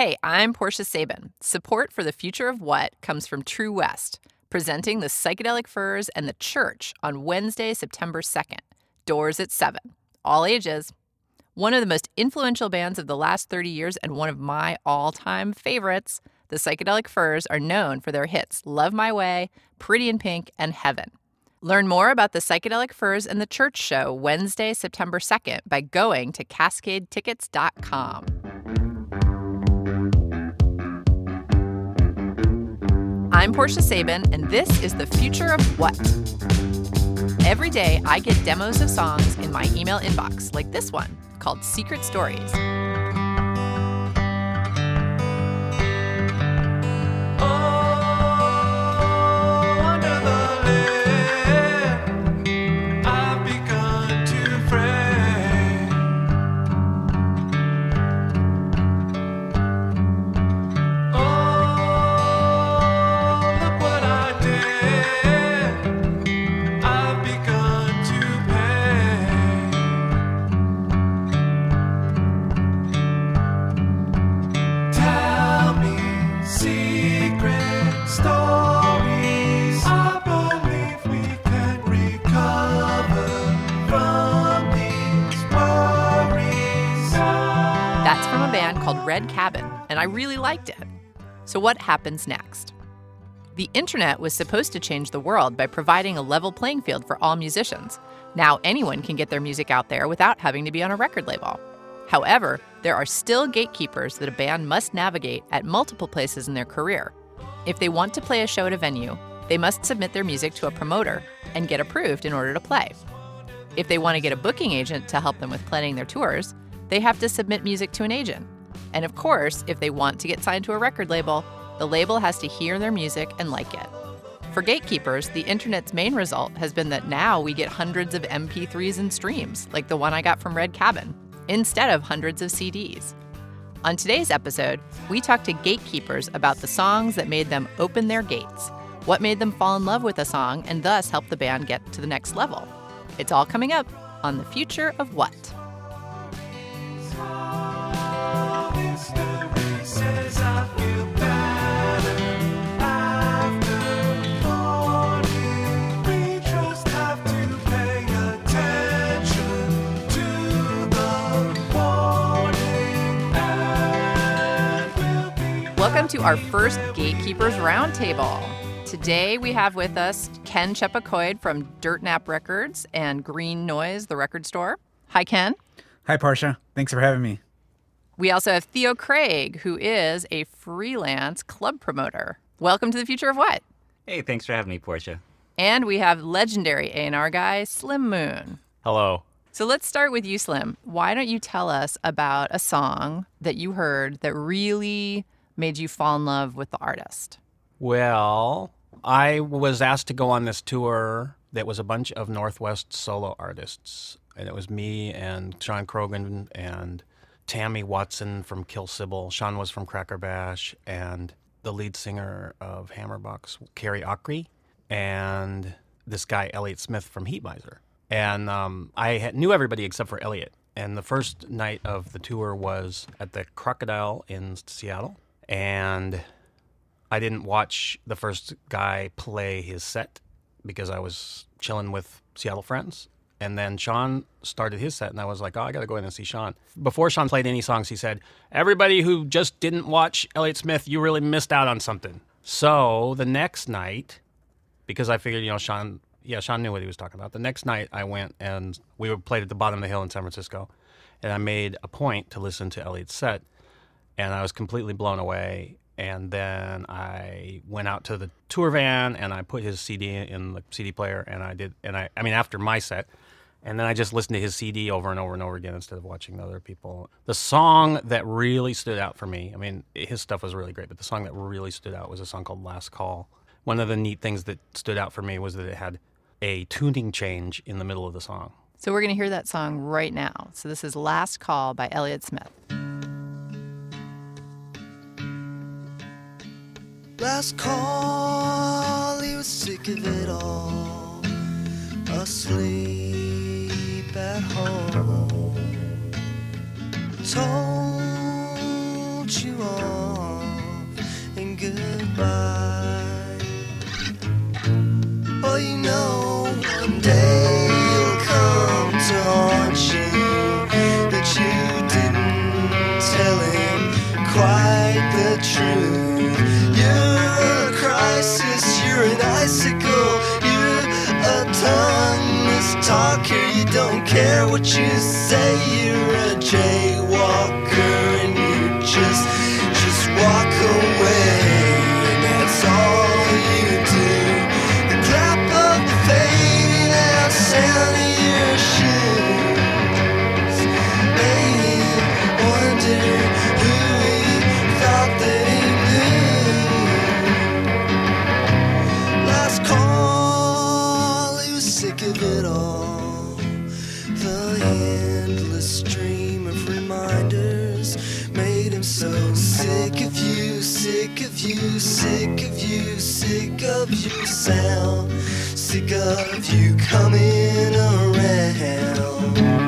Hey, I'm Portia Sabin. Support for the future of what comes from True West, presenting the Psychedelic Furs and the Church on Wednesday, September 2nd. Doors at 7. All ages. One of the most influential bands of the last 30 years and one of my all time favorites, the Psychedelic Furs are known for their hits Love My Way, Pretty in Pink, and Heaven. Learn more about the Psychedelic Furs and the Church Show Wednesday, September 2nd by going to cascadetickets.com. I'm Portia Sabin, and this is the future of what? Every day, I get demos of songs in my email inbox, like this one called Secret Stories. Called Red Cabin, and I really liked it. So, what happens next? The internet was supposed to change the world by providing a level playing field for all musicians. Now, anyone can get their music out there without having to be on a record label. However, there are still gatekeepers that a band must navigate at multiple places in their career. If they want to play a show at a venue, they must submit their music to a promoter and get approved in order to play. If they want to get a booking agent to help them with planning their tours, they have to submit music to an agent. And of course, if they want to get signed to a record label, the label has to hear their music and like it. For gatekeepers, the internet's main result has been that now we get hundreds of MP3s and streams, like the one I got from Red Cabin, instead of hundreds of CDs. On today's episode, we talk to gatekeepers about the songs that made them open their gates, what made them fall in love with a song, and thus help the band get to the next level. It's all coming up on The Future of What. Welcome to our first Gatekeepers Roundtable. Today we have with us Ken Cheppaikode from Dirtnap Records and Green Noise, the record store. Hi, Ken. Hi, Portia. Thanks for having me. We also have Theo Craig, who is a freelance club promoter. Welcome to the future of what? Hey, thanks for having me, Portia. And we have legendary A&R guy, Slim Moon. Hello. So let's start with you, Slim. Why don't you tell us about a song that you heard that really made you fall in love with the artist? Well, I was asked to go on this tour that was a bunch of Northwest solo artists. And it was me and Sean Croghan and Tammy Watson from Kill Sybil. Sean was from Crackerbash and the lead singer of Hammerbox, Carrie Akre, and this guy, Elliott Smith from Heatmiser. And um, I knew everybody except for Elliott. And the first night of the tour was at the Crocodile in Seattle. And I didn't watch the first guy play his set because I was chilling with Seattle friends. And then Sean started his set, and I was like, oh, I got to go in and see Sean. Before Sean played any songs, he said, Everybody who just didn't watch Elliott Smith, you really missed out on something. So the next night, because I figured, you know, Sean, yeah, Sean knew what he was talking about. The next night, I went and we were played at the bottom of the hill in San Francisco, and I made a point to listen to Elliott's set, and I was completely blown away. And then I went out to the tour van and I put his CD in the CD player, and I did, and I, I mean, after my set, and then I just listened to his CD over and over and over again instead of watching the other people. The song that really stood out for me, I mean, his stuff was really great, but the song that really stood out was a song called Last Call. One of the neat things that stood out for me was that it had a tuning change in the middle of the song. So we're going to hear that song right now. So this is Last Call by Elliott Smith. Last call, he was sick of it all. Asleep at home. Told you off and goodbye. Care what you say, you're a jaywalker, sick of you sound, sick of you coming around.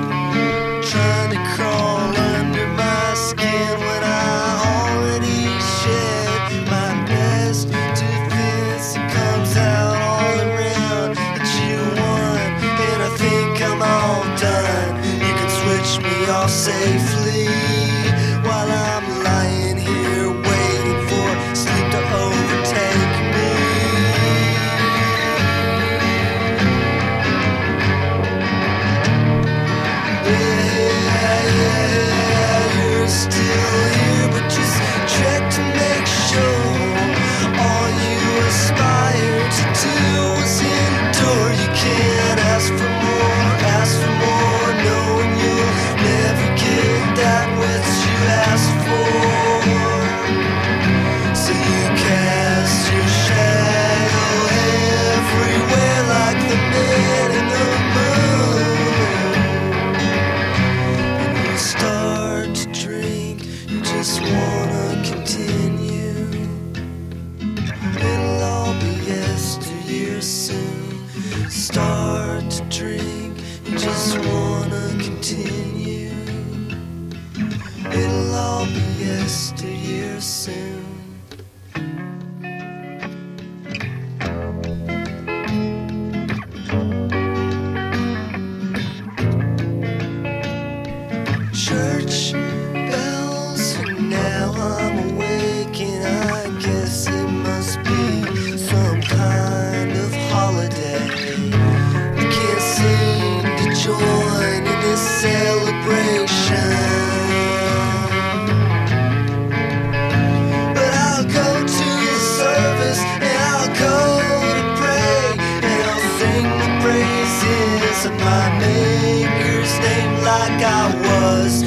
Of my Maker's name like I was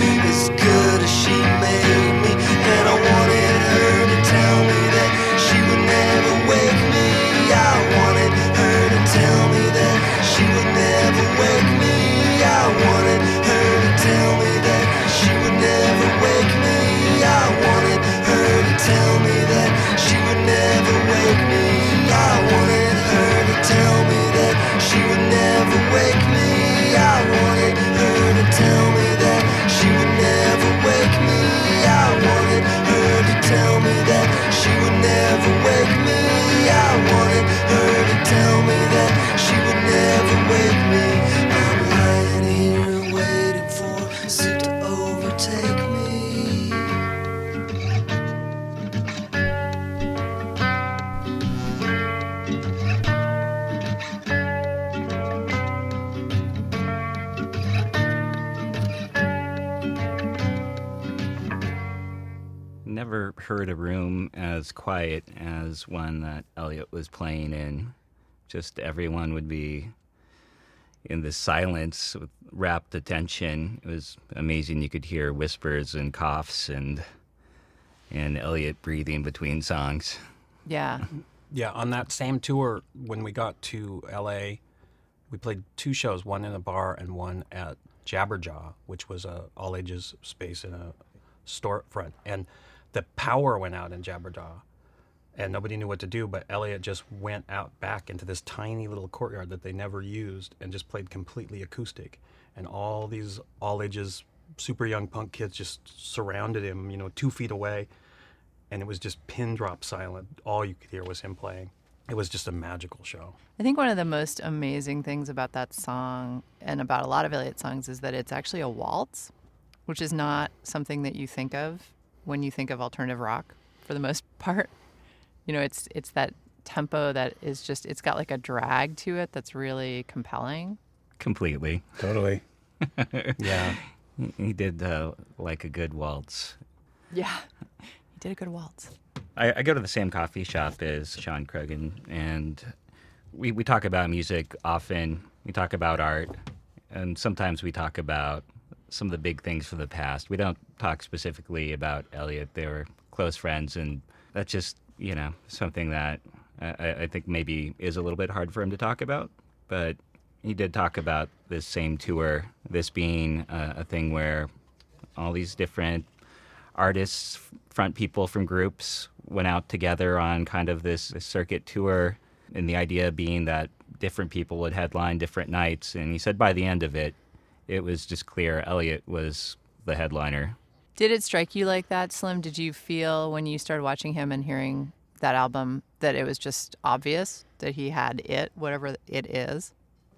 heard a room as quiet as one that Elliott was playing in. Just everyone would be in this silence with rapt attention. It was amazing. You could hear whispers and coughs and and Elliott breathing between songs. Yeah. Yeah, on that same tour, when we got to LA, we played two shows, one in a bar and one at Jabberjaw, which was a all ages space in a storefront. And the power went out in Jabberjaw, and nobody knew what to do. But Elliott just went out back into this tiny little courtyard that they never used and just played completely acoustic. And all these all ages super young punk kids just surrounded him, you know, two feet away and it was just pin drop silent. All you could hear was him playing. It was just a magical show. I think one of the most amazing things about that song and about a lot of Elliott songs is that it's actually a waltz, which is not something that you think of when you think of alternative rock for the most part. You know, it's it's that tempo that is just it's got like a drag to it that's really compelling. Completely. Totally. Yeah. He- He did uh, like a good waltz. Yeah. He did a good waltz. I, I go to the same coffee shop as Sean Croghan, and we, we talk about music often. We talk about art, and sometimes we talk about some of the big things from the past. We don't talk specifically about Elliott. They were close friends, and that's just, you know, something that I, I- think maybe is a little bit hard for him to talk about. But he did talk about this same tour, this being a, a thing where all these different artists, front people from groups went out together on kind of this, this circuit tour, and the idea being that different people would headline different nights. And he said by the end of it, it was just clear Elliott was the headliner. Did it strike you like that, Slim? Did you feel when you started watching him and hearing that album that it was just obvious that he had it, whatever it is?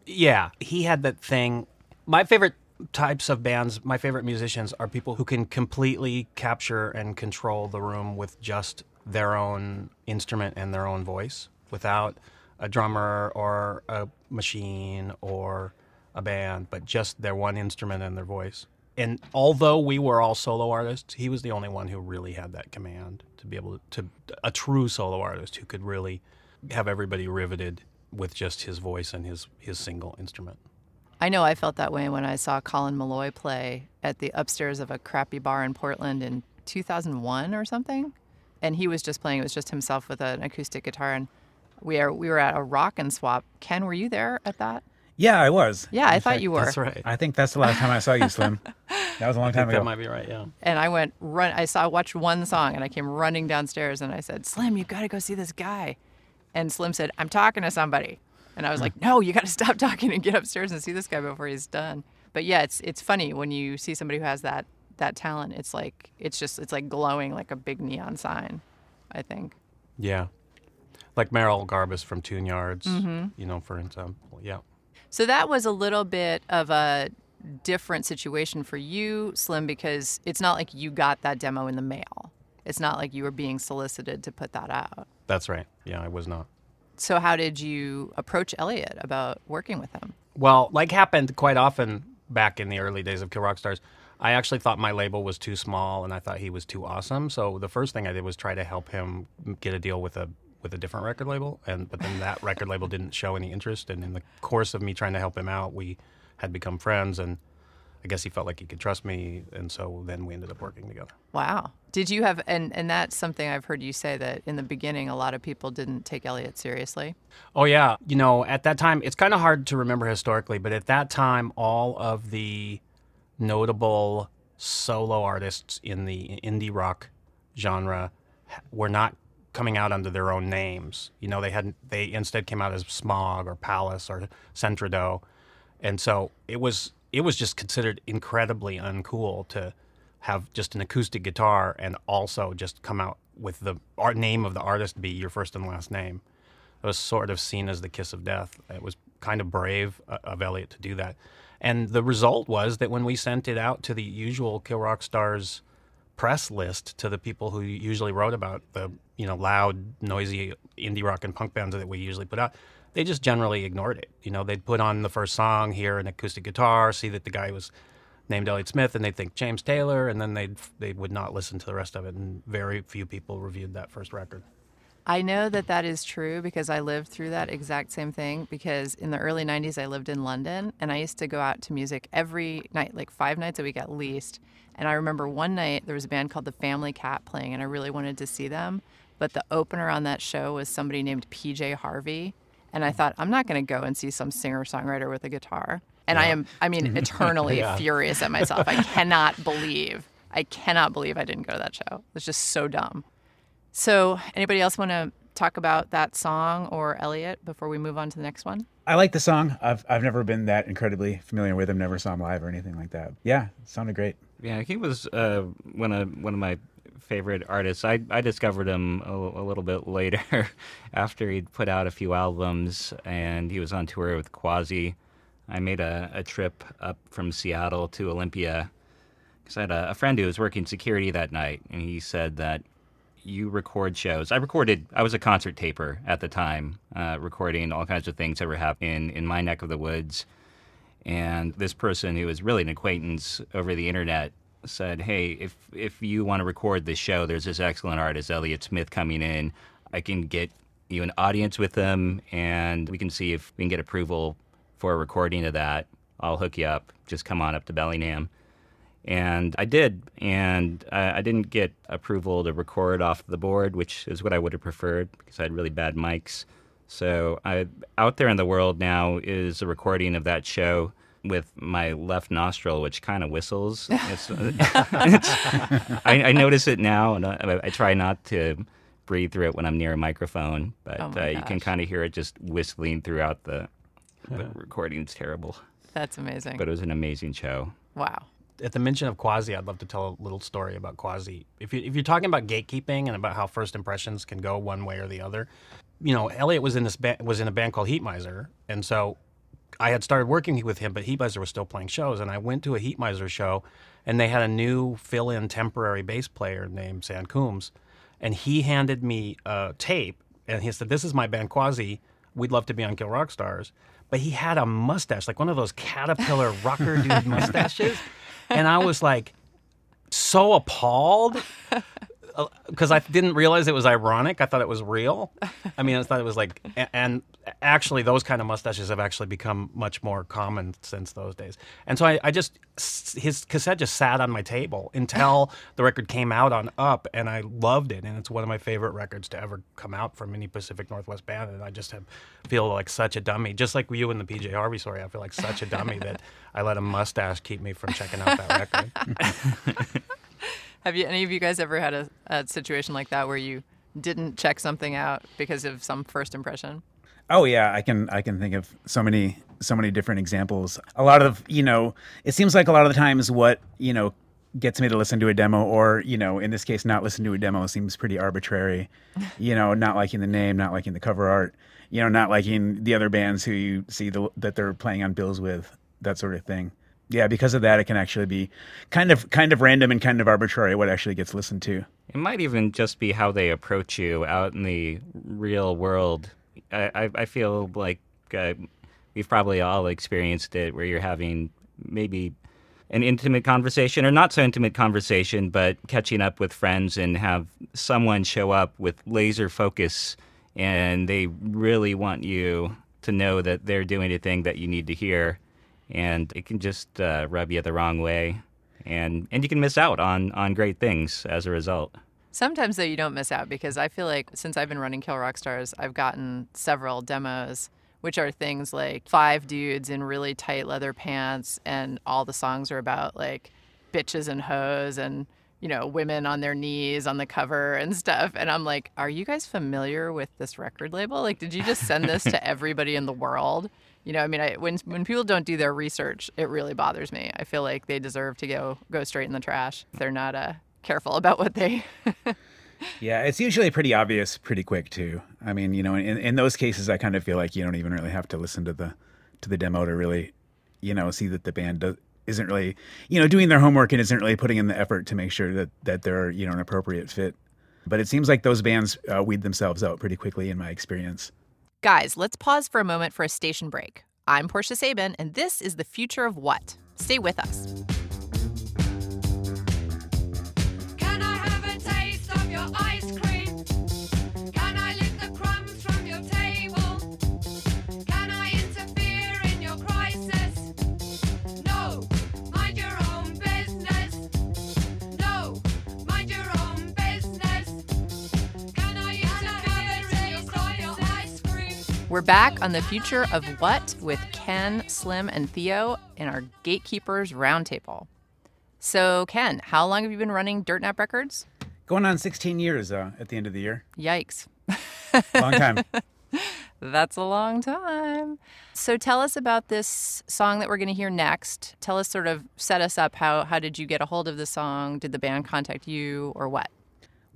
Yeah, he had that thing. My favorite types of bands, my favorite musicians are people who can completely capture and control the room with just their own instrument and their own voice without a drummer or a machine or a band, but just their one instrument and their voice. And although we were all solo artists, he was the only one who really had that command to be able to, to a true solo artist who could really have everybody riveted with just his voice and his his single instrument. I know I felt that way when I saw Colin Meloy play at the upstairs of a crappy bar in Portland in 2001 or something. And he was just playing, it was just himself with an acoustic guitar. And we, are, we were at a rock and swap. Ken, were you there at that? Yeah, I was. Yeah, I In thought fact, you were. That's right. I think that's the last time I saw you, Slim. That was a long I time ago. that might be right. Yeah. And I went run. I saw watched one song, and I came running downstairs, and I said, "Slim, you got to go see this guy." And Slim said, "I'm talking to somebody," and I was like, "No, you got to stop talking and get upstairs and see this guy before he's done." But yeah, it's it's funny when you see somebody who has that that talent. It's like it's just it's like glowing like a big neon sign. I think. Yeah. Like Merrill Garbus from Tune Yards, Mm-hmm. you know, for example. Yeah. So that was a little bit of a different situation for you, Slim, because it's not like you got that demo in the mail. It's not like you were being solicited to put that out. That's right. Yeah, I was not. So how did you approach Elliott about working with him? Well, like happened quite often back in the early days of Kill Rock Stars, I actually thought my label was too small and I thought he was too awesome. So the first thing I did was try to help him get a deal with a with a different record label and but then that record label didn't show any interest and in the course of me trying to help him out, we had become friends and I guess he felt like he could trust me and so then we ended up working together. Wow. Did you have and and that's something I've heard you say that in the beginning a lot of people didn't take Elliott seriously. Oh yeah, you know, at that time it's kind of hard to remember historically, but at that time all of the notable solo artists in the indie rock genre were not coming out under their own names. You know, they had they instead came out as Smog or Palace or Sentridoh. And so it was it was just considered incredibly uncool to have just an acoustic guitar and also just come out with the art name of the artist be your first and last name. It was sort of seen as the kiss of death. It was kind of brave of Elliott to do that. And the result was that when we sent it out to the usual Kill Rock Stars press list to the people who usually wrote about the you know loud, noisy indie rock and punk bands that we usually put out, they just generally ignored it. You know, they'd put on the first song, hear an acoustic guitar, see that the guy was named Elliott Smith, and they'd think James Taylor, and then they'd they would not listen to the rest of it. And very few people reviewed that first record. I know that that is true because I lived through that exact same thing. Because in the early 90s, I lived in London and I used to go out to music every night, like five nights a week at least. And I remember one night there was a band called the Family Cat playing, and I really wanted to see them. But the opener on that show was somebody named PJ Harvey. And I thought, I'm not going to go and see some singer songwriter with a guitar. And I am, I mean, eternally furious at myself. I cannot believe, I cannot believe I didn't go to that show. It's just so dumb. So, anybody else want to talk about that song or Elliott before we move on to the next one? I like the song. I've I've never been that incredibly familiar with him. Never saw him live or anything like that. Yeah, it sounded great. Yeah, he was uh, one of one of my favorite artists. I, I discovered him a, a little bit later after he'd put out a few albums and he was on tour with Quasi. I made a, a trip up from Seattle to Olympia because I had a, a friend who was working security that night and he said that you record shows. I recorded, I was a concert taper at the time, uh, recording all kinds of things that were happening in my neck of the woods. And this person who was really an acquaintance over the internet said, "Hey, if if you want to record this show, there's this excellent artist, Elliott Smith, coming in. I can get you an audience with them, and we can see if we can get approval for a recording of that. I'll hook you up. Just come on up to Bellingham." And I did, and I, I didn't get approval to record off the board, which is what I would have preferred because I had really bad mics. So I, out there in the world now is a recording of that show with my left nostril, which kind of whistles. It's, it's, I, I notice it now, and I, I try not to breathe through it when I'm near a microphone, but Oh uh, you can kind of hear it just whistling throughout the, the recording. It's terrible, That's amazing. but it was an amazing show. wow. at the mention of Quasi, I'd love to tell a little story about Quasi. If you if you're talking about gatekeeping and about how first impressions can go one way or the other, you know, Elliott was in this ba- was in a band called Heatmiser, and so I had started working with him, but Heatmiser was still playing shows, and I went to a Heatmiser show, and they had a new fill-in temporary bass player named Sam Coomes, and he handed me a tape, and he said, "This is my band Quasi. We'd love to be on Kill Rock Stars." But he had a mustache, like one of those caterpillar rocker dude mustaches, and I was like so appalled because I didn't realize it was ironic. I thought it was real. I mean, I thought it was like, and actually, those kind of mustaches have actually become much more common since those days. And so I, I just, his cassette just sat on my table until the record came out on Up, and I loved it. And it's one of my favorite records to ever come out from any Pacific Northwest band. And I just have, feel like such a dummy, just like you in the PJ Harvey story. I feel like such a dummy that I let a mustache keep me from checking out that record. Have you any of you guys ever had a, a situation like that where you didn't check something out because of some first impression? Oh yeah, I can I can think of so many so many different examples. A lot of you know, it seems like a lot of the times what you know gets me to listen to a demo, or you know, in this case, not listen to a demo, seems pretty arbitrary. You know, not liking the name, not liking the cover art, you know, not liking the other bands who you see the, that they're playing on bills with, that sort of thing. Yeah, because of that, it can actually be kind of kind of random and kind of arbitrary what actually gets listened to. It might even just be how they approach you out in the real world. I, I, I feel like uh, we've probably all experienced it where you're having maybe an intimate conversation or not so intimate conversation, but catching up with friends and have someone show up with laser focus and they really want you to know that they're doing a thing that you need to hear. And it can just uh, rub you the wrong way. And, and you can miss out on, on great things as a result. Sometimes though you don't miss out because I feel like since I've been running Kill Rock Stars, I've gotten several demos which are things like five dudes in really tight leather pants and all the songs are about like bitches and hoes and you know women on their knees on the cover and stuff and I'm like are you guys familiar with this record label like did you just send this to everybody in the world you know I mean I, when when people don't do their research it really bothers me I feel like they deserve to go go straight in the trash if they're not uh careful about what they Yeah, it's usually pretty obvious pretty quick too. I mean, you know, in, in those cases, I kind of feel like you don't even really have to listen to the to the demo to really, you know, see that the band does, isn't really, you know, doing their homework and isn't really putting in the effort to make sure that that they're you know an appropriate fit. But it seems like those bands uh, weed themselves out pretty quickly, in my experience. Guys, let's pause for a moment for a station break. I'm Portia Sabin, and this is the future of what? Stay with us. We're back on the future of what with Ken, Slim, and Theo in our Gatekeepers Roundtable. So, Ken, how long have you been running Dirtnap Records? Going on 16 years uh, at the end of the year. Yikes. Long time. That's a long time. So tell us about this song that we're going to hear next. Tell us sort of set us up how how did you get a hold of the song? Did the band contact you or what?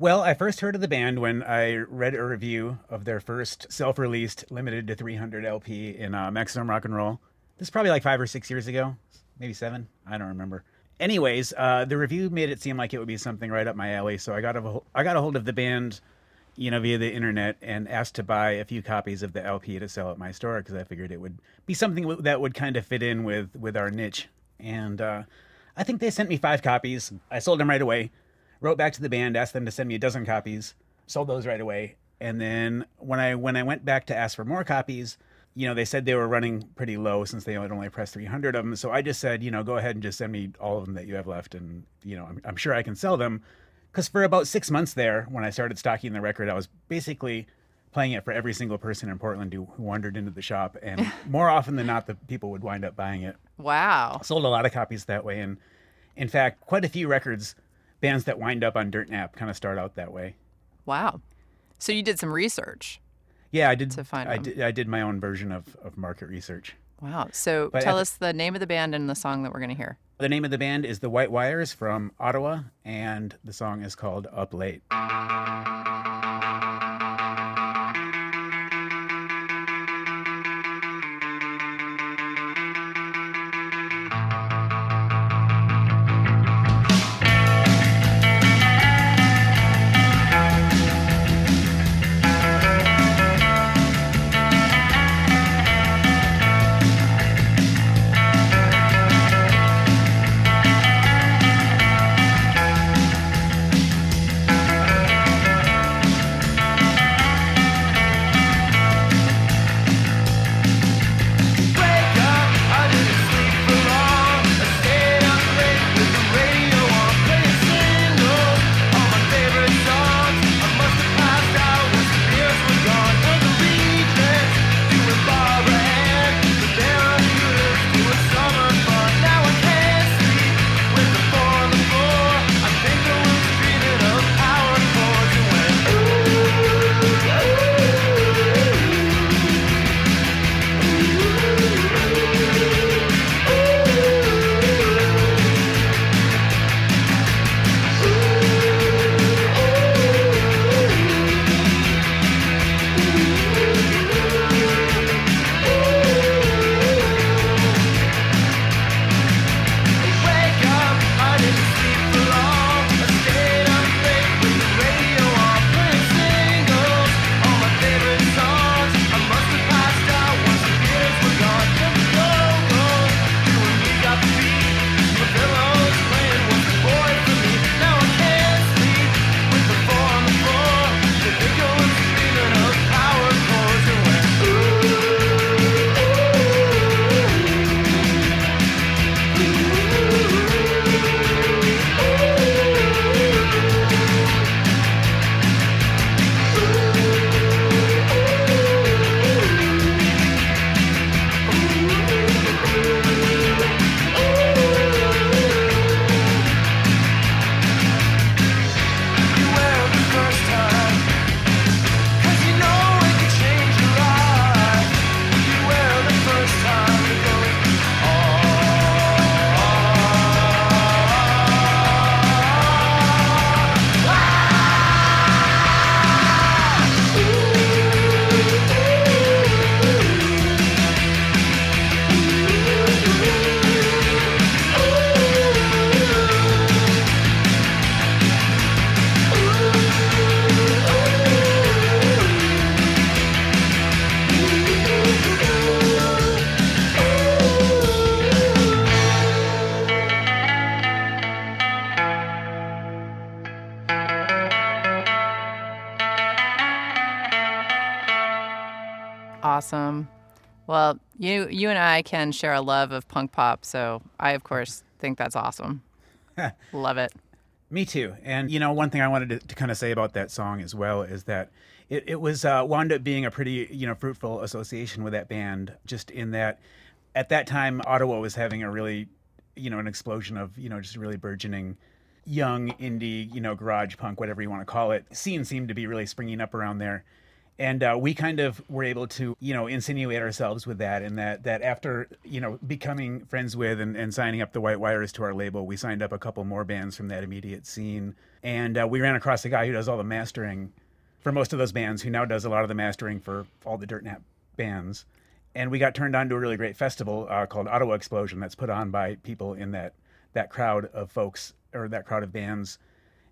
Well, I first heard of the band when I read a review of their first self-released limited to 300 LP in uh, Maximum Rock and Roll. This is probably like five or six years ago, maybe seven. I don't remember. Anyways, uh, the review made it seem like it would be something right up my alley, so I got a I got a hold of the band, you know, via the internet and asked to buy a few copies of the LP to sell at my store because I figured it would be something that would kind of fit in with with our niche. And uh, I think they sent me five copies. I sold them right away. Wrote back to the band, asked them to send me a dozen copies. Sold those right away. And then when I when I went back to ask for more copies, you know, they said they were running pretty low since they had only pressed 300 of them. So I just said, you know, go ahead and just send me all of them that you have left, and you know, I'm, I'm sure I can sell them. Because for about six months there, when I started stocking the record, I was basically playing it for every single person in Portland who, who wandered into the shop, and more often than not, the people would wind up buying it Wow. sold a lot of copies that way and in fact quite a few records bands that wind up on dirtnap kind of start out that way Wow. So you did some research. yeah i did To find I them. did i did my own version of, of market research Wow. So But tell us the name of the band and the song that we're going to hear. the name of the band is the white wires from ottawa and the song is called up late I can share a love of punk pop, so I of course think that's awesome. Love it. Me too. And you know, one thing I wanted to, to kind of say about that song as well is that it, it was uh, wound up being a pretty you know fruitful association with that band. Just in that, at that time, Ottawa was having a really you know an explosion of you know just really burgeoning young indie you know garage punk whatever you want to call it scene seemed to be really springing up around there and uh, we kind of were able to you know insinuate ourselves with that and that that after you know becoming friends with and, and signing up the white wires to our label we signed up a couple more bands from that immediate scene. And uh, we ran across a guy who does all the mastering for most of those bands who now does a lot of the mastering for all the dirtnap bands. And we got turned on to a really great festival uh, called ottawa explosion that's put on by people in that that crowd of folks or that crowd of bands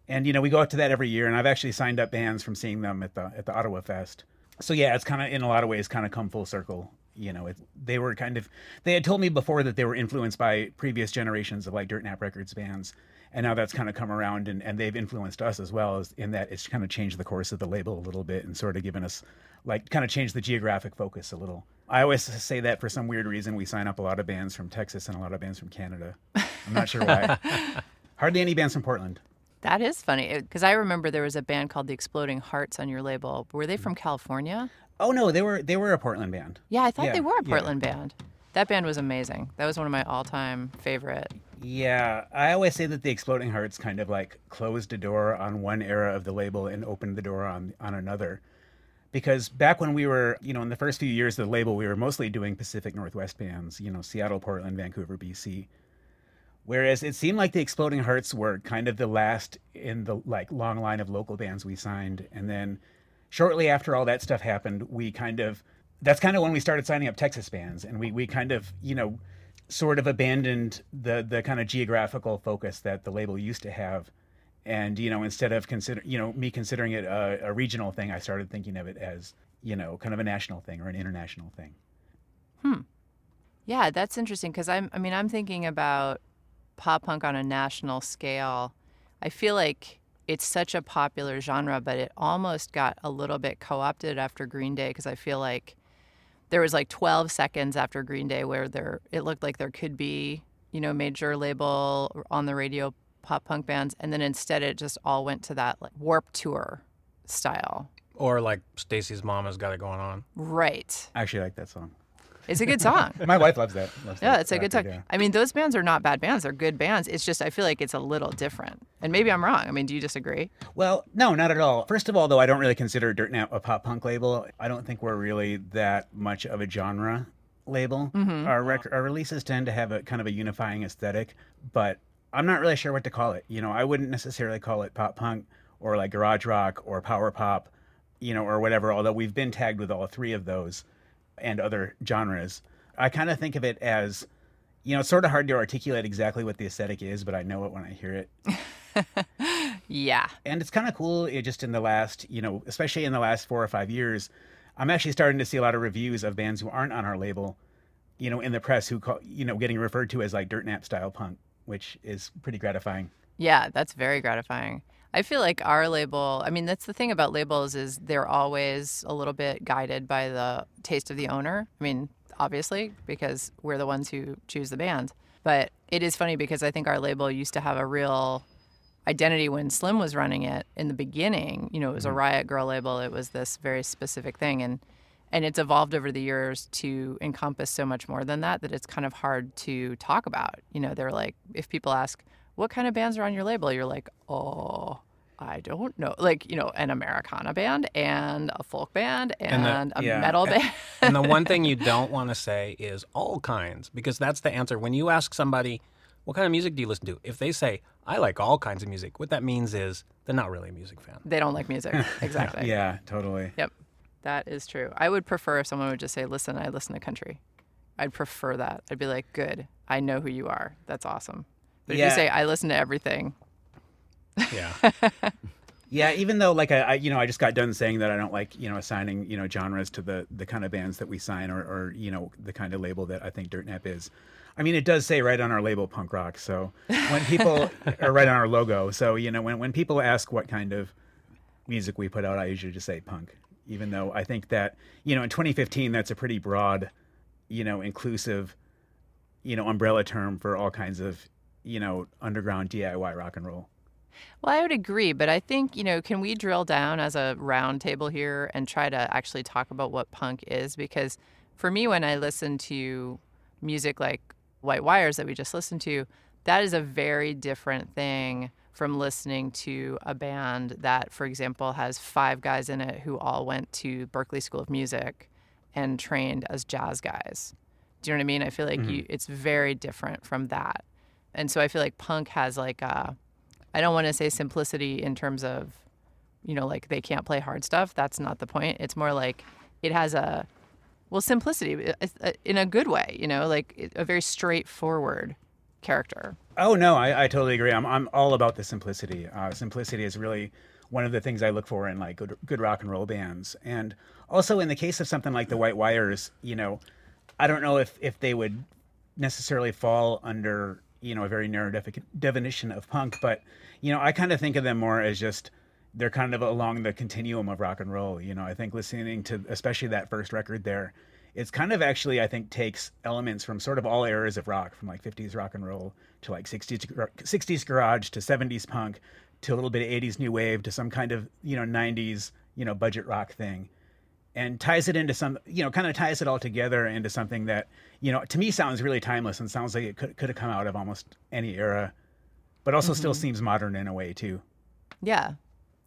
and you know we go out to that every year and i've actually signed up bands from seeing them at the at the ottawa fest. So yeah it's kind of in a lot of ways kind of come full circle. You know it, they were kind of they had told me before that they were influenced by previous generations of like dirtnap records bands. And now that's kind of come around and, and they've influenced us as well as in that it's kind of changed the course of the label a little bit and sort of given us like kind of changed the geographic focus a little. I always say that for some weird reason we sign up a lot of bands from texas and a lot of bands from canada. I'm not sure why. Hardly any bands from portland That is funny eh, because I remember there was a band called the Exploding Hearts on your label. Were they from California? Oh no, they were they were a Portland band. Yeah, I thought Yeah, they were a yeah. Portland band. That band was amazing. That was one of my all-time favorite. Yeah, I always say that the Exploding Hearts kind of like closed a door on one era of the label and opened the door on on another. Because back when we were, you know, in the first few years of the label, we were mostly doing Pacific Northwest bands, you know, Seattle, Portland, Vancouver, BC. Whereas it seemed like the Exploding Hearts were kind of the last in the like long line of local bands we signed, and then shortly after all that stuff happened, we kind of that's kind of when we started signing up Texas bands, and we we kind of you know sort of abandoned the the kind of geographical focus that the label used to have, and you know instead of consider you know me considering it a, a regional thing, I started thinking of it as you know kind of a national thing or an international thing. Hmm. Yeah, that's interesting because I'm. I mean, I'm thinking about pop punk on a national scale. I feel like it's such a popular genre, but it almost got a little bit co-opted after Green Day because I feel like there was like 12 seconds after Green Day where there it looked like there could be you know major label on the radio pop punk bands, and then instead it just all went to that like Warp Tour style. Or like Stacy's mom has got it going on. Right. I actually like that song. It's a good song. My wife loves that. loves Yeah, that it's a good song. yeah. I mean, those bands are not bad bands. They're good bands. It's just I feel like it's a little different. And maybe I'm wrong. I mean, do you disagree? Well, no, not at all. First of all, though, I don't really consider Dirtnap a pop punk label. I don't think we're really that much of a genre label. Mm-hmm. Our rec- our releases tend to have a kind of a unifying aesthetic, but I'm not really sure what to call it. You know, I wouldn't necessarily call it pop punk or like garage rock or power pop, you know, or whatever. Although we've been tagged with all three of those and other genres, I kind of think of it as. You know, it's sort of hard to articulate exactly what the aesthetic is, but I know it when I hear it Yeah. and it's kind of cool it just in the last you know especially in the last four or five years i'm actually starting to see a lot of reviews of bands who aren't on our label you know in the press who call you know getting referred to as like dirtnap style punk which is pretty gratifying Yeah, that's very gratifying. I feel like our label, I mean, that's the thing about labels is they're always a little bit guided by the taste of the owner. I mean, obviously, because we're the ones who choose the band. But it is funny because I think our label used to have a real identity when Slim was running it in the beginning. You know, it was a mm-hmm. Riot Grrrl label. It was this very specific thing, and and it's evolved over the years to encompass so much more than that that it's kind of hard to talk about. You know, they're like, if people ask, "What kind of bands are on your label?" You're like, "Oh." I don't know, like you know, an Americana band and a folk band and, And the- a yeah. metal band. and the one thing you don't want to say is all kinds, because that's the answer. When you ask somebody, what kind of music do you listen to? If they say, I like all kinds of music, what that means is they're not really a music fan. they don't like music, exactly. yeah totally Yep, that is true. I would prefer if someone would just say, "Listen, I listen to country." I'd prefer that. I'd be like, "Good, I know who you are. That's awesome." But if you say, "I listen to everything," Yeah. yeah even though like I, I you know i just got done saying that i don't like you know assigning you know genres to the the kind of bands that we sign or or you know the kind of label that i think dirtnap is. I mean it does say right on our label punk rock so when people are right on our logo so you know when, when people ask what kind of music we put out i usually just say punk even though i think that you know in 2015 that's a pretty broad you know inclusive you know umbrella term for all kinds of you know underground diy rock and roll well, I would agree. But I think you know, can we drill down as a round table here and try to actually talk about what punk is? Because for me, when I listen to music like White Wires that we just listened to, that is a very different thing from listening to a band that, for example, has five guys in it who all went to Berklee School of Music and trained as jazz guys. Do you know what I mean? I feel like mm-hmm. you, it's very different from that. And so I feel like punk has like a, I don't want to say simplicity in terms of, you know, like they can't play hard stuff. That's not the point. It's more like it has a, well, simplicity uh, in a good way, you know, like a very straightforward character. Oh no, I, I totally agree. I'm I'm all about the simplicity. Uh, simplicity is really one of the things I look for in like good, good rock and roll bands, and also in the case of something like the White Wires, you know, I don't know if if they would necessarily fall under you know a very narrow defi- definition of punk, but you know I kind of think of them more as just they're kind of along the continuum of rock and roll. You know, I think listening to especially that first record there, it's kind of actually I think takes elements from sort of all eras of rock, from like 50s rock and roll to like 60s 60s garage to 70s punk to a little bit of 80s new wave to some kind of you know 90s you know budget rock thing and ties it into some you know kind of ties it all together into something that you know to me sounds really timeless and sounds like it could, could have come out of almost any era but also still seems modern in a way too Yeah.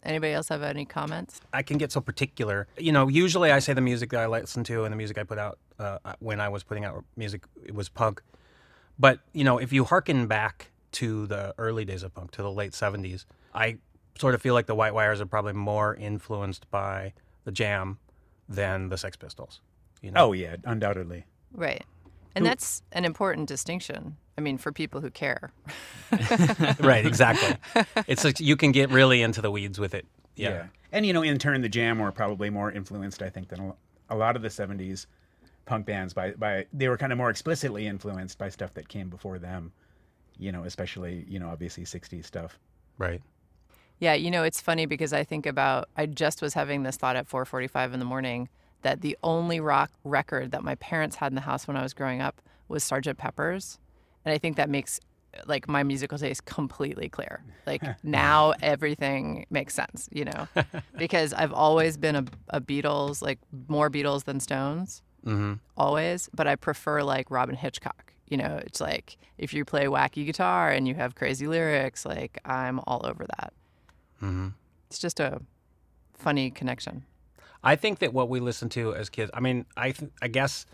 Anybody else have any comments? I can get so particular. You know, usually I say the music that I listen to and the music I put out uh, when I was putting out music it was punk. But you know, if you hearken back to the early days of punk, to the late '70s, I sort of feel like the White Wires are probably more influenced by the Jam than the Sex Pistols. You know? oh yeah undoubtedly Right. And that's an important distinction. I mean, for people who care. right, exactly. It's like you can get really into the weeds with it. Yeah. and you know in turn the jam were probably more influenced i think than a- a lot of the 70s punk bands by by they were kind of more explicitly influenced by stuff that came before them you know especially you know obviously 60s stuff Right. Yeah, you know, it's funny because I think about I just was having this thought at 4:45 in the morning that the only rock record that my parents had in the house when I was growing up was Sgt. Pepper's. And I think that makes like my musical taste completely clear. Like now everything makes sense, you know. because I've always been a, a Beatles, like more Beatles than Stones. Mm-hmm. Always, but I prefer like Robyn Hitchcock. You know, it's like if you play wacky guitar and you have crazy lyrics, like I'm all over that. Mm-hmm. It's just a funny connection. I think that what we listened to as kids, I mean, I th- I guess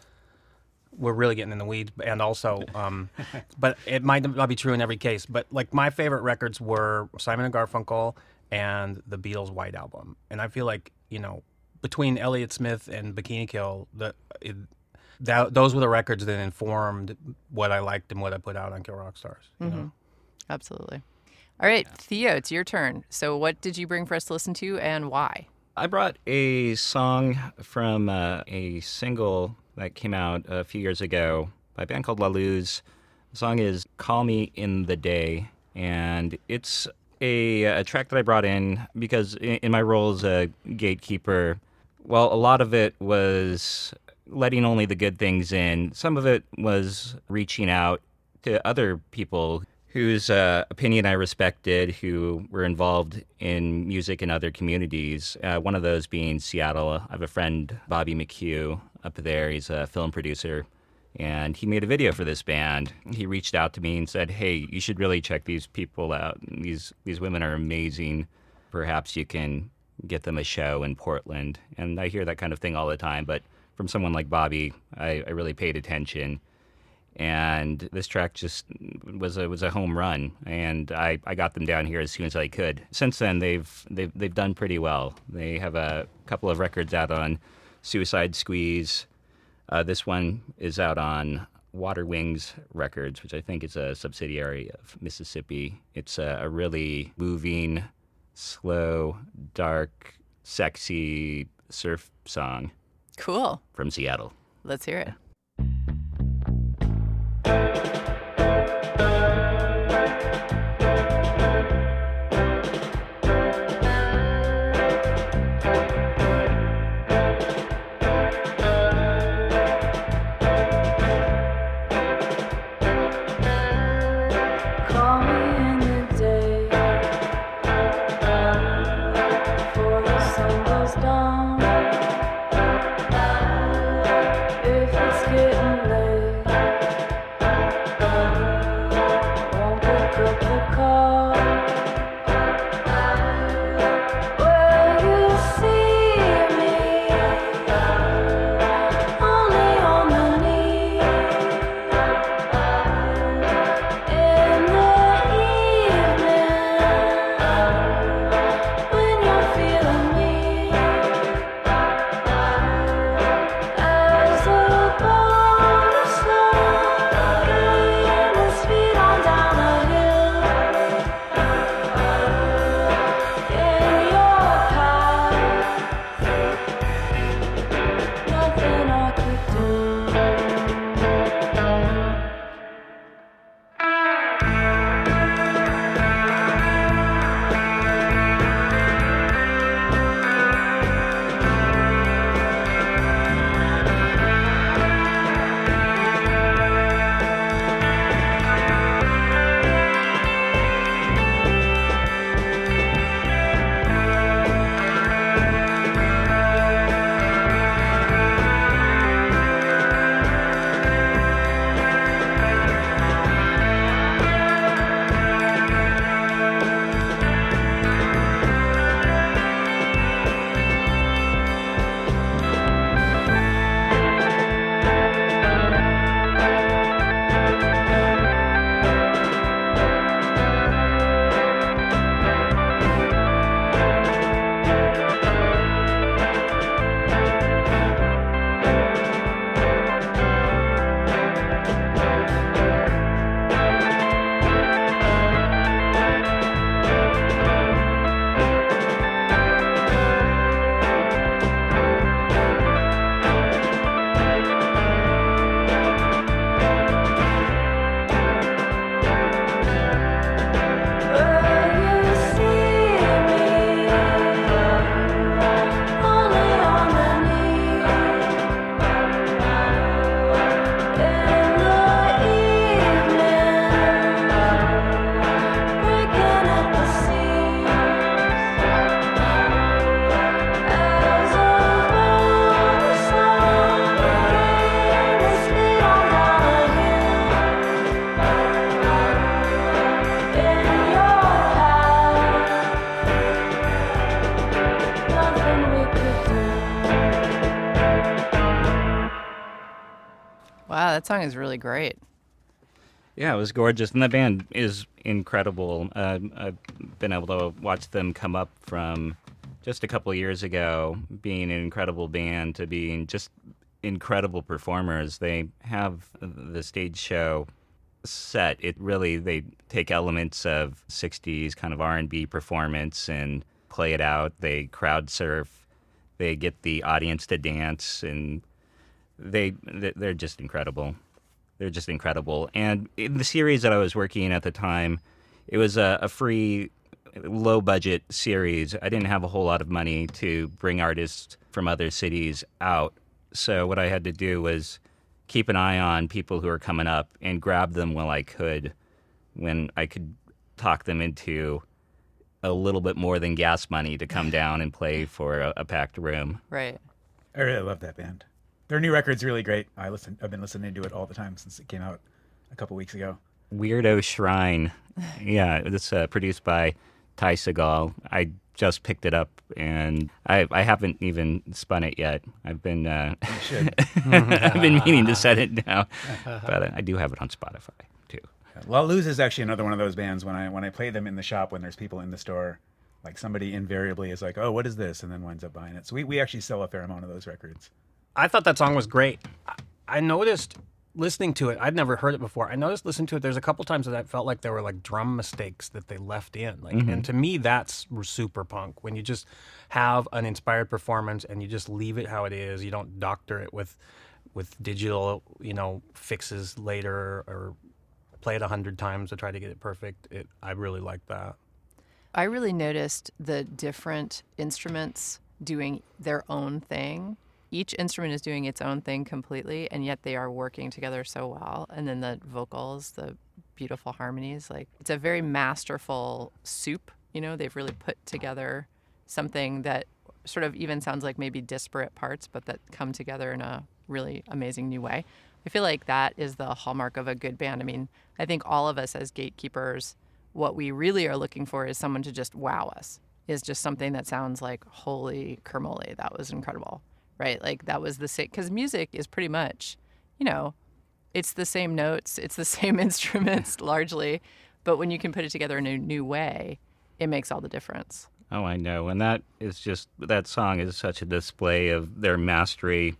we're really getting in the weeds, and also, um, but it might not be true in every case. But like my favorite records were Simon and Garfunkel and the Beatles' White Album, and I feel like you know between Elliott Smith and Bikini Kill, that it, that those were the records that informed what I liked and what I put out on Kill Rock Stars. You know? Absolutely. All right, Theo, it's your turn. So, what did you bring for us to listen to and why? I brought a song from uh, a single that came out a few years ago by a band called La Luz. The song is Call Me in the Day, and it's a, a track that I brought in because in, in my role as a gatekeeper, well, a lot of it was letting only the good things in. Some of it was reaching out to other people whose uh, opinion I respected, who were involved in music in other communities. Uh, one of those being Seattle. I have a friend, Bobby McHugh, up there. He's a film producer, and he made a video for this band. He reached out to me and said, "Hey, you should really check these people out. These these women are amazing. Perhaps you can get them a show in Portland." And I hear that kind of thing all the time, but from someone like Bobby, I, I really paid attention and this track just was a was a home run and I, I got them down here as soon as I could. Since then they've they've they've done pretty well. They have a couple of records out on Suicide Squeeze. Uh, this one is out on Water Wings Records, which I think is a subsidiary of Mississippi. It's a, a really moving, slow, dark, sexy surf song Cool. from Seattle. Let's hear it. Call song is really great. Yeah, it was gorgeous, and the band is incredible. Uh, I've been able to watch them come up from just a couple years ago, being an incredible band, to being just incredible performers. They have the stage show set. It really they take elements of '60s kind of R&B performance and play it out. They crowd surf. They get the audience to dance, and they they're just incredible. They're just incredible. And in the series that I was working in at the time, it was a, a free, low budget series. I didn't have a whole lot of money to bring artists from other cities out. So what I had to do was keep an eye on people who were coming up and grab them while I could, when I could talk them into a little bit more than gas money to come down and play for a, a packed room. Right. I really love that band. Their new record's really great. I listen. I've been listening to it all the time since it came out a couple weeks ago. Weirdo Shrine. Yeah, it's uh, produced by Ty Segall. I just picked it up and I, I haven't even spun it yet. I've been uh. I've been meaning to set it down, but I do have it on Spotify too. La Luz is actually another one of those bands. When I when I play them in the shop, when there's people in the store, like somebody invariably is like, "Oh, what is this?" and then winds up buying it. So we, we actually sell a fair amount of those records. I thought that song was great. I, I noticed listening to it. I'd never heard it before. I noticed listening to it. There's a couple times that I felt like there were like drum mistakes that they left in. Like, mm-hmm. and to me, that's super punk. When you just have an inspired performance and you just leave it how it is. You don't doctor it with with digital, you know, fixes later or play it a hundred times to try to get it perfect. It. I really like that. I really noticed the different instruments doing their own thing. Each instrument is doing its own thing completely, and yet they are working together so well. And then the vocals, the beautiful harmonies, like it's a very masterful soup. You know, they've really put together something that sort of even sounds like maybe disparate parts, but that come together in a really amazing new way. I feel like that is the hallmark of a good band. I mean, I think all of us as gatekeepers, what we really are looking for is someone to just wow us, is just something that sounds like, holy kermole, that was incredible, right? Like that was the same, because music is pretty much, you know, it's the same notes, it's the same instruments largely, but when you can put it together in a new way, it makes all the difference. Oh, I know, and that is just that song is such a display of their mastery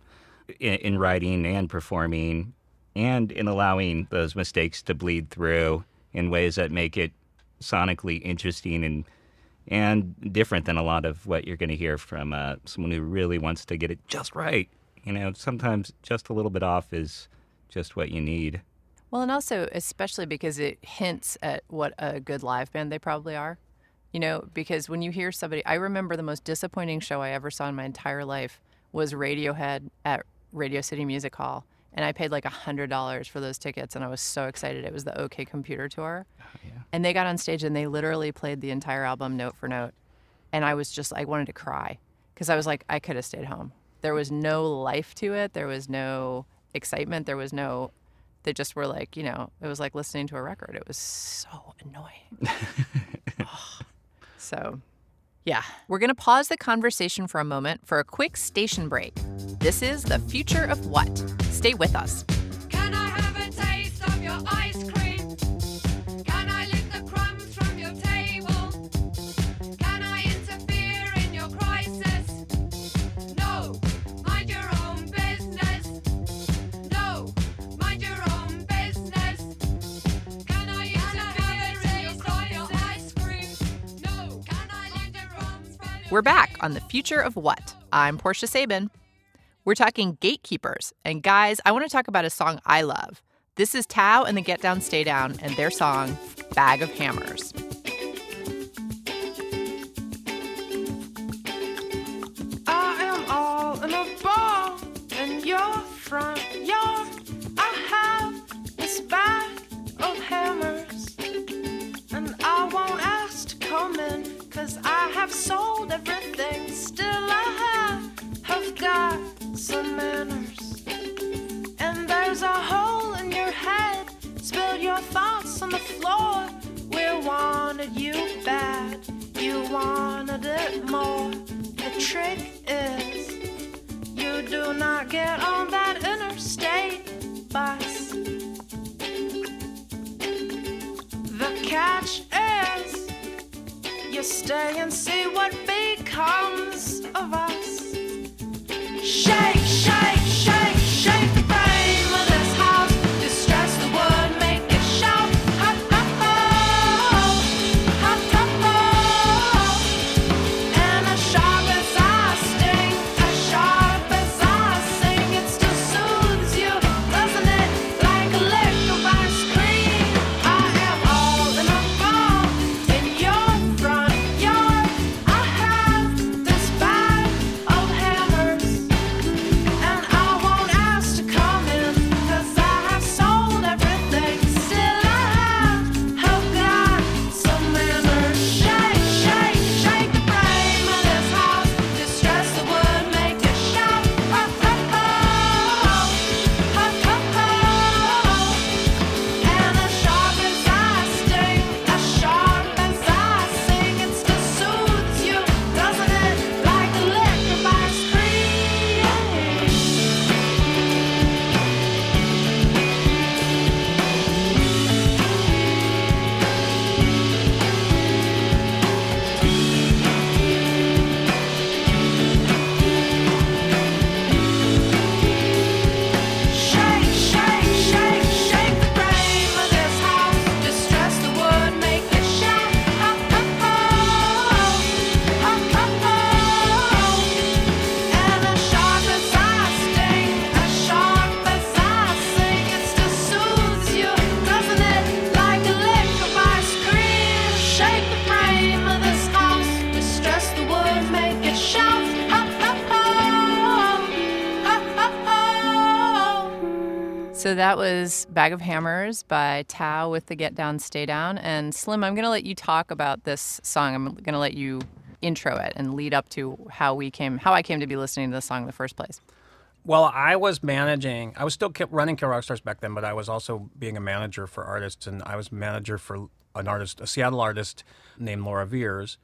in, in writing and performing, and in allowing those mistakes to bleed through in ways that make it sonically interesting and and different than a lot of what you're going to hear from uh, someone who really wants to get it just right. You know, sometimes just a little bit off is just what you need. Well, and also, especially because it hints at what a good live band they probably are. You know, because when you hear somebody, I remember the most disappointing show I ever saw in my entire life was Radiohead at Radio City Music Hall. And I paid like $100 for those tickets, and I was so excited. It was the OK Computer Tour. And they got on stage and they literally played the entire album note for note. And I was just, I wanted to cry because I was like, I could have stayed home. There was no life to it. There was no excitement. There was no, they just were like, you know, it was like listening to a record. It was so annoying. Ugh. so, yeah, we're going to pause the conversation for a moment for a quick station break. This is The Future of What. Stay with us. Can I have a taste of your ice We're back on The Future of What. I'm Portia Sabin. We're talking gatekeepers. And guys, I want to talk about a song I love. This is Tao and the Get Down, Stay Down and their song, Bag of Hammers. I am all in a ball in your front have sold everything, still I have got some manners. And there's a hole in your head, spilled your thoughts on the floor. We wanted you bad, you wanted it more. The trick is, you do not get on that interstate bus. The catch stay and see what becomes that was Bag of Hammers by Tao with the Get Down, Stay Down. And Slim, I'm going to let you talk about this song. I'm going to let you intro it and lead up to how we came, how I came to be listening to this song in the first place. Well, I was managing. I was still running Kill Rock Stars back then, but I was also being a manager for artists, and I was manager for an artist, a Seattle artist named Laura Veirs,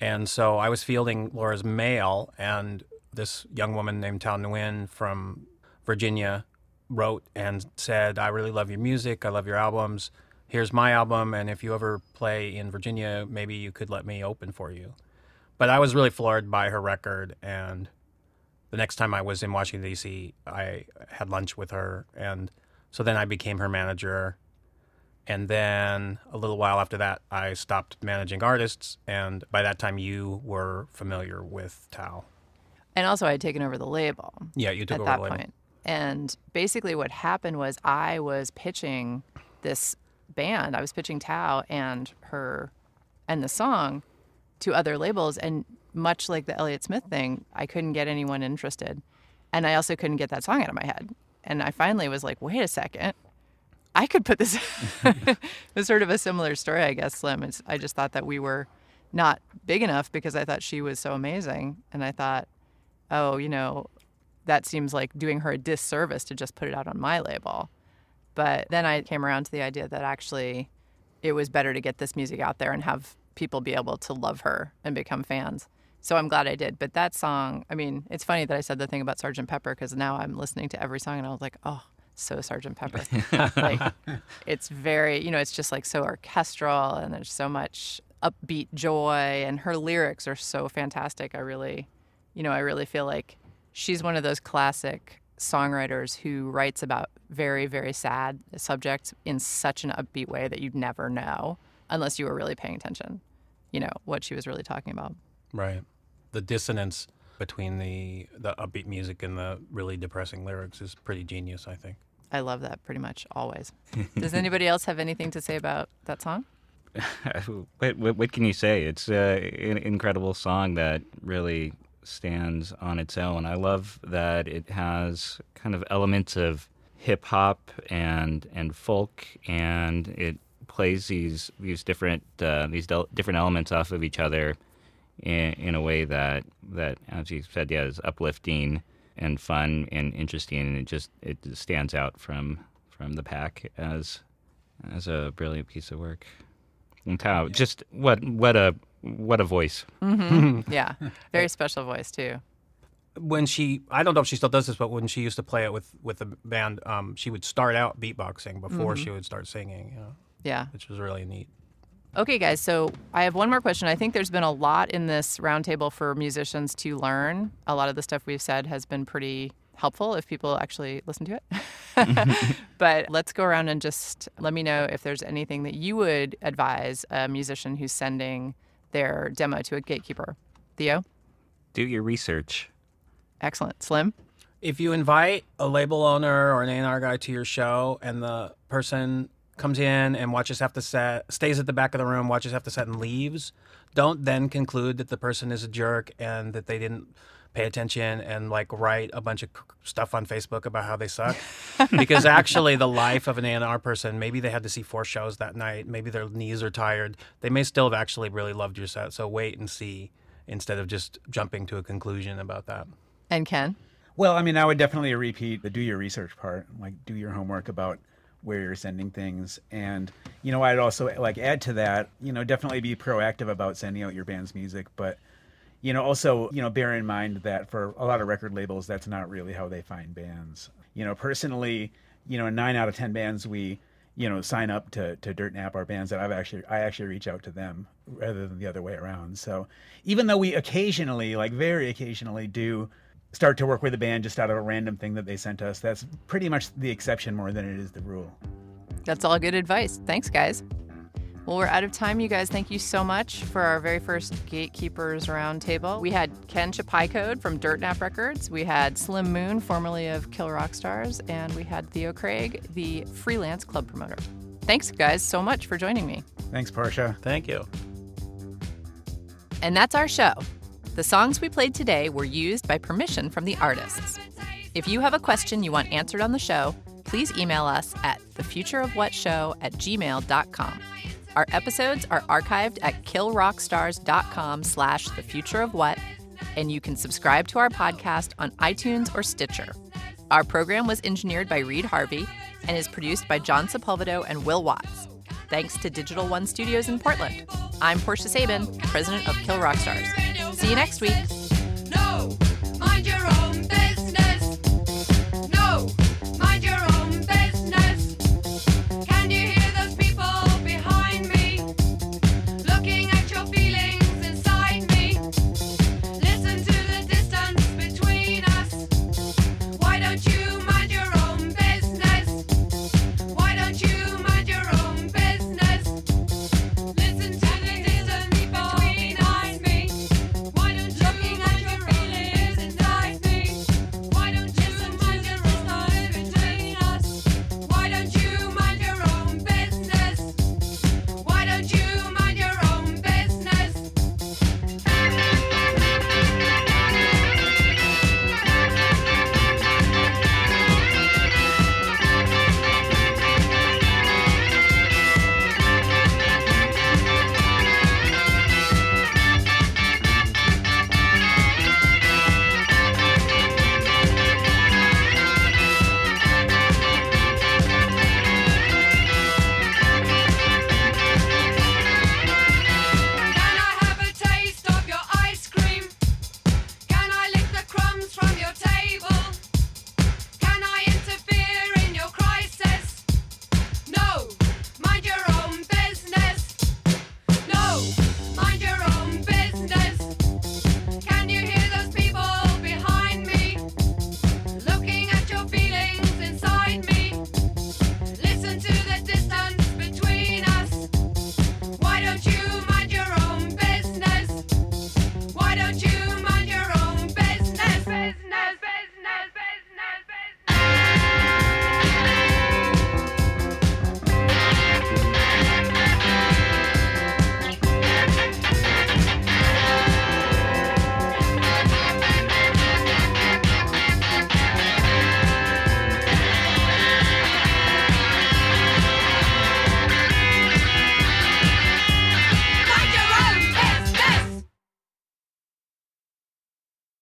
and so I was fielding Laura's mail, and this young woman named Tao Nguyen from Virginia wrote and said, "I really love your music. I love your albums. Here's my album, and if you ever play in Virginia, maybe you could let me open for you." But I was really floored by her record and the next time I was in Washington D.C., I had lunch with her, and so then I became her manager. And then a little while after that, I stopped managing artists, and by that time, you were familiar with Tao. And also, I had taken over the label. Yeah, you took at over that the label. point. And basically, what happened was I was pitching this band. I was pitching Tao and her and the song to other labels. And much like the Elliott Smith thing, I couldn't get anyone interested. And I also couldn't get that song out of my head. And I finally was like, wait a second. I could put this. it was sort of a similar story, I guess, Slim. It's, I just thought that we were not big enough because I thought she was so amazing. And I thought, oh, you know, that seems like doing her a disservice to just put it out on my label. But then I came around to the idea that actually it was better to get this music out there and have people be able to love her and become fans. So I'm glad I did. But that song, I mean, it's funny that I said the thing about Sergeant Pepper because now I'm listening to every song and I was like, oh, so Sergeant Pepper. like, it's very, you know, it's just like so orchestral and there's so much upbeat joy and her lyrics are so fantastic. I really, you know, I really feel like she's one of those classic songwriters who writes about very, very sad subjects in such an upbeat way that you'd never know unless you were really paying attention, you know, what she was really talking about. Right. The dissonance between the the upbeat music and the really depressing lyrics is pretty genius, I think. I love that pretty much always. Does anybody else have anything to say about that song? what, what, what can you say? It's uh, an incredible song that really stands on its own. I love that it has kind of elements of hip hop and and folk, and it plays these these different uh, these del- different elements off of each other in, in a way that that, as you said, yeah, is uplifting and fun and interesting, and it just it stands out from from the pack as as a brilliant piece of work. And Tao, just what what a what a voice. Yeah, very special voice too. when she I don't know if she still does this, but when she used to play it with with the band, um, she would start out beatboxing before she would start singing, you know, Yeah, which was really neat. Okay, guys, so I have one more question. I think there's been a lot in this roundtable for musicians to learn. A lot of the stuff we've said has been pretty helpful if people actually listen to it. but let's go around and just let me know if there's anything that you would advise a musician who's sending their demo to a gatekeeper. Theo? Do your research. Excellent. Slim? If you invite a label owner or an A&R guy to your show and the person comes in and watches half the set, stays at the back of the room, watches half the set and leaves, don't then conclude that the person is a jerk and that they didn't pay attention and like write a bunch of stuff on Facebook about how they suck. because actually the life of an A&R person, maybe they had to see four shows that night, maybe their knees are tired. They may still have actually really loved your set. So wait and see instead of just jumping to a conclusion about that. And Ken? Well, I mean, I would definitely repeat the do your research part, like do your homework about where you're sending things. And, you know, I'd also like add to that, you know, definitely be proactive about sending out your band's music, but you know, also, you know, bear in mind that for a lot of record labels, that's not really how they find bands. You know, personally, you know, nine out of ten bands we, you know, sign up to to Dirtnap are bands that I've actually I actually reach out to them rather than the other way around. So even though we occasionally, like very occasionally, do start to work with a band just out of a random thing that they sent us, that's pretty much the exception more than it is the rule. That's all good advice. Thanks, guys. Well, we're out of time, you guys. Thank you so much for our very first Gatekeepers Roundtable. We had Ken Cheppaikode from Dirtnap Records. We had Slim Moon, formerly of Kill Rock Stars. And we had Theo Craig, the freelance club promoter. Thanks, guys, so much for joining me. Thanks, Portia. Thank you. And that's our show. The songs we played today were used by permission from the artists. If you have a question you want answered on the show, please email us at thefutureofwhatshow at gmail.com. Our episodes are archived at killrockstars.com slash the future of what, and you can subscribe to our podcast on iTunes or Stitcher. Our program was engineered by Reed Harvey and is produced by John Sepulvedo and Will Watts. Thanks to Digital One Studios in Portland. I'm Portia Sabin, president of Kill Rock Stars. See you next week.